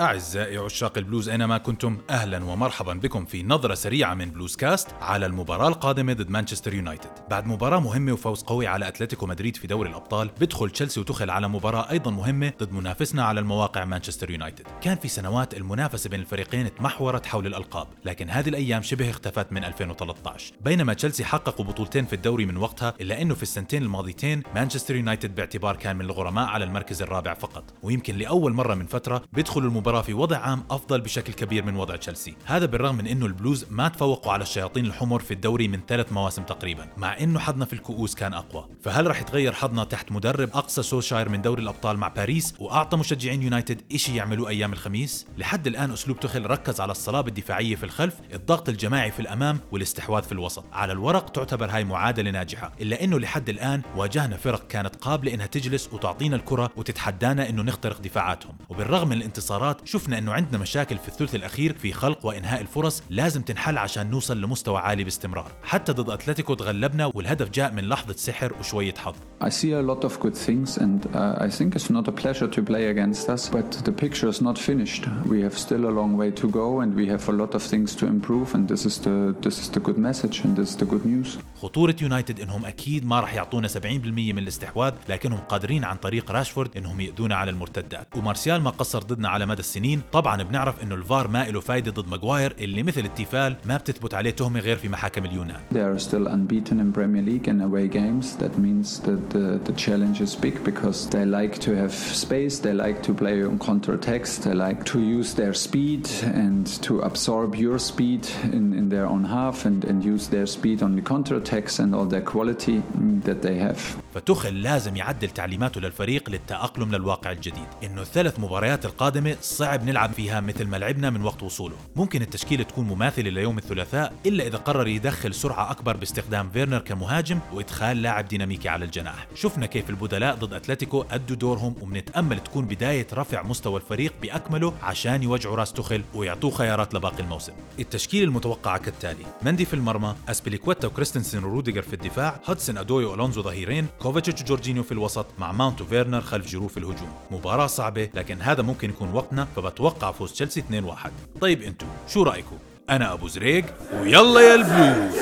أعزائي عشاق البلوز أينما كنتم أهلا ومرحبا بكم في نظرة سريعة من بلوز كاست على المباراة القادمة ضد مانشستر يونايتد. بعد مباراة مهمة وفوز قوي على أتلتيكو مدريد في دوري الأبطال بدخل تشيلسي وتخل على مباراة أيضا مهمة ضد منافسنا على المواقع مانشستر يونايتد. كان في سنوات المنافسة بين الفريقين تمحورت حول الألقاب لكن هذه الأيام شبه اختفت من 2013 بينما تشيلسي حققوا بطولتين في الدوري من وقتها إلا أنه في السنتين الماضيتين مانشستر يونايتد باعتبار كان من الغرماء على المركز الرابع فقط. ويمكن لأول مرة من فترة بيدخلوا المباراة في وضع عام أفضل بشكل كبير من وضع تشيلسي. هذا بالرغم من إنه البلوز ما تفوقوا على الشياطين الحمر في الدوري من ثلاث مواسم تقريبا مع إنه حظنا في الكؤوس كان أقوى. فهل رح يتغير حظنا تحت مدرب أقصى سولشاير من دوري الأبطال مع باريس وأعطى مشجعين يونايتد إشي يعملوه أيام الخميس؟ لحد الآن أسلوب تخل ركز على الصلابة الدفاعية في الخلف الضغط الجماعي في الأمام والاستحواذ في الوسط. على الورق تعتبر هاي معادلة ناجحة إلا إنه لحد الآن واجهنا فرق كانت قابلة إنها تجلس وتعطينا الكرة وتتحدانا إنه نخترق دفاعاتهم. وبالرغم من الانتصارات شفنا إنه عندنا مشاكل في الثلث الأخير في خلق وإنهاء الفرص لازم تنحل عشان نوصل لمستوى عالي باستمرار حتى ضد أتلتيكو تغلبنا والهدف جاء من لحظة سحر وشوية حظ I see a lot of good things, and uh, I think it's not a pleasure to play against us, but the picture is not finished. We have still a long way to go, and we have a lot of things to improve, and this is the this is the good message, and this is the good news. خطورة يونايتد إنهم أكيد ما راح يعطونا 70% من الاستحواذ لكنهم قادرين عن طريق راشفورد إنهم يأذونا على المرتدات ومارسيال ما قصر ضدنا على مدى السنين طبعا بنعرف انه الفار ما له فايدة ضد ماجواير اللي مثل التيفال ما بتثبت عليه تهمة غير في محاكم اليونان They are still unbeaten in Premier League in away games. That means that the, the challenge is big because they like to have space, they like to play on counter-attacks, they like to use their speed and to absorb your speed in, in their own half and, and use their speed on the counter-attacks and all their quality mm, that they have. فتخل لازم يعدل تعليماته للفريق للتأقلم للواقع الجديد إنه الثلاث مباريات القادمة صعب نلعب فيها مثل ما لعبنا من وقت وصوله. ممكن التشكيلة تكون مماثلة ليوم الثلاثاء إلا إذا قرر يدخل سرعة أكبر باستخدام فيرنر كمهاجم وإدخال لاعب ديناميكي على الجناح. شفنا كيف البدلاء ضد أتلتيكو أدوا دورهم وبنتأمل تكون بداية رفع مستوى الفريق بأكمله عشان يوجعوا راس تخل ويعطوه خيارات لباقي الموسم. التشكيل المتوقعة كالتالي مندي في المرمى أسبيليكويتا وكريستنسن وروديجر في الدفاع هودسون أدوي وألونزو ظهيرين كوفيتش وجورجينيو في الوسط مع ماونت وفيرنر خلف جيرو في الهجوم. مباراة صعبة لكن هذا ممكن يكون وقتنا فبتوقع فوز تشيلسي 2-1 طيب انتو شو رأيكم؟ أنا أبو زريق ويلا يا البلوز.